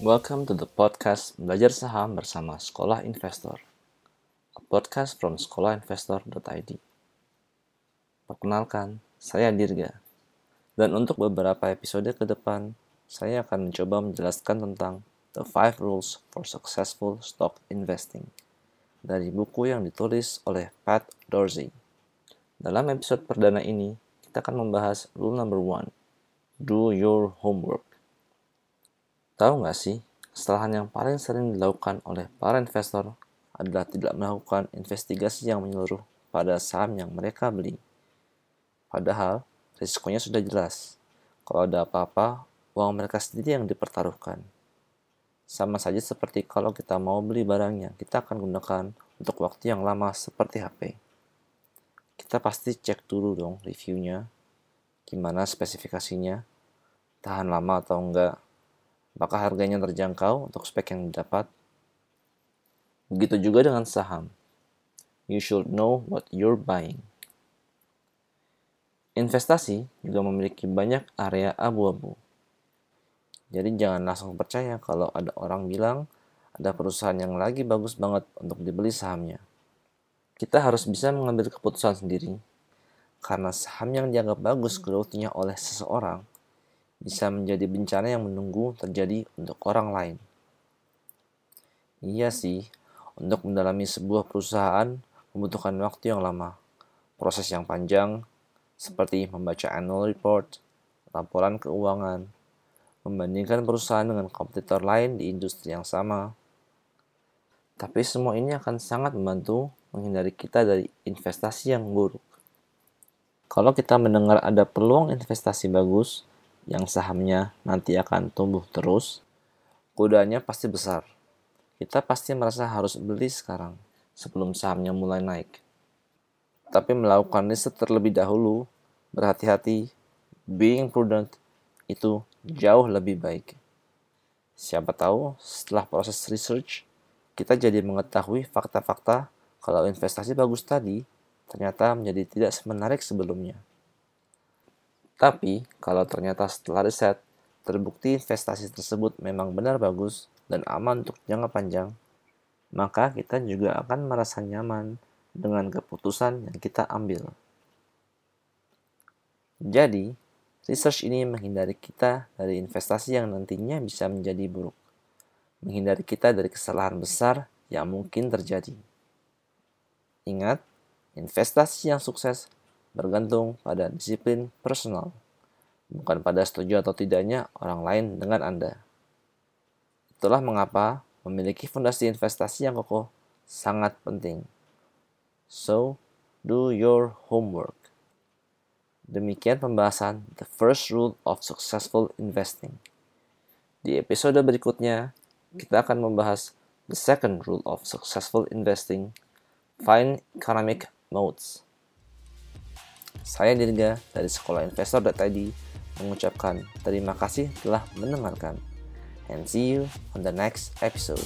Welcome to the podcast Belajar Saham bersama Sekolah Investor. A podcast from sekolahinvestor.id. Perkenalkan, saya Dirga. Dan untuk beberapa episode ke depan, saya akan mencoba menjelaskan tentang The Five Rules for Successful Stock Investing dari buku yang ditulis oleh Pat Dorsey. Dalam episode perdana ini, kita akan membahas rule number one, do your homework. Tahu nggak sih, kesalahan yang paling sering dilakukan oleh para investor adalah tidak melakukan investigasi yang menyeluruh pada saham yang mereka beli. Padahal, risikonya sudah jelas. Kalau ada apa-apa, uang mereka sendiri yang dipertaruhkan. Sama saja seperti kalau kita mau beli barangnya, kita akan gunakan untuk waktu yang lama seperti HP. Kita pasti cek dulu dong reviewnya, gimana spesifikasinya, tahan lama atau enggak, Apakah harganya terjangkau untuk spek yang didapat? Begitu juga dengan saham. You should know what you're buying. Investasi juga memiliki banyak area abu-abu. Jadi jangan langsung percaya kalau ada orang bilang ada perusahaan yang lagi bagus banget untuk dibeli sahamnya. Kita harus bisa mengambil keputusan sendiri. Karena saham yang dianggap bagus growth-nya oleh seseorang bisa menjadi bencana yang menunggu terjadi untuk orang lain. Iya sih, untuk mendalami sebuah perusahaan membutuhkan waktu yang lama, proses yang panjang, seperti membaca annual report, laporan keuangan, membandingkan perusahaan dengan kompetitor lain di industri yang sama. Tapi semua ini akan sangat membantu menghindari kita dari investasi yang buruk. Kalau kita mendengar ada peluang investasi bagus, yang sahamnya nanti akan tumbuh terus, godanya pasti besar. Kita pasti merasa harus beli sekarang sebelum sahamnya mulai naik. Tapi melakukan riset terlebih dahulu, berhati-hati, being prudent itu jauh lebih baik. Siapa tahu setelah proses research, kita jadi mengetahui fakta-fakta kalau investasi bagus tadi ternyata menjadi tidak semenarik sebelumnya. Tapi, kalau ternyata setelah riset, terbukti investasi tersebut memang benar bagus dan aman untuk jangka panjang, maka kita juga akan merasa nyaman dengan keputusan yang kita ambil. Jadi, research ini menghindari kita dari investasi yang nantinya bisa menjadi buruk. Menghindari kita dari kesalahan besar yang mungkin terjadi. Ingat, investasi yang sukses bergantung pada disiplin personal, bukan pada setuju atau tidaknya orang lain dengan Anda. Itulah mengapa memiliki fondasi investasi yang kokoh sangat penting. So, do your homework. Demikian pembahasan The First Rule of Successful Investing. Di episode berikutnya, kita akan membahas The Second Rule of Successful Investing, Find Economic Modes. Saya Dirga dari Sekolah Investor.id mengucapkan terima kasih telah mendengarkan. And see you on the next episode.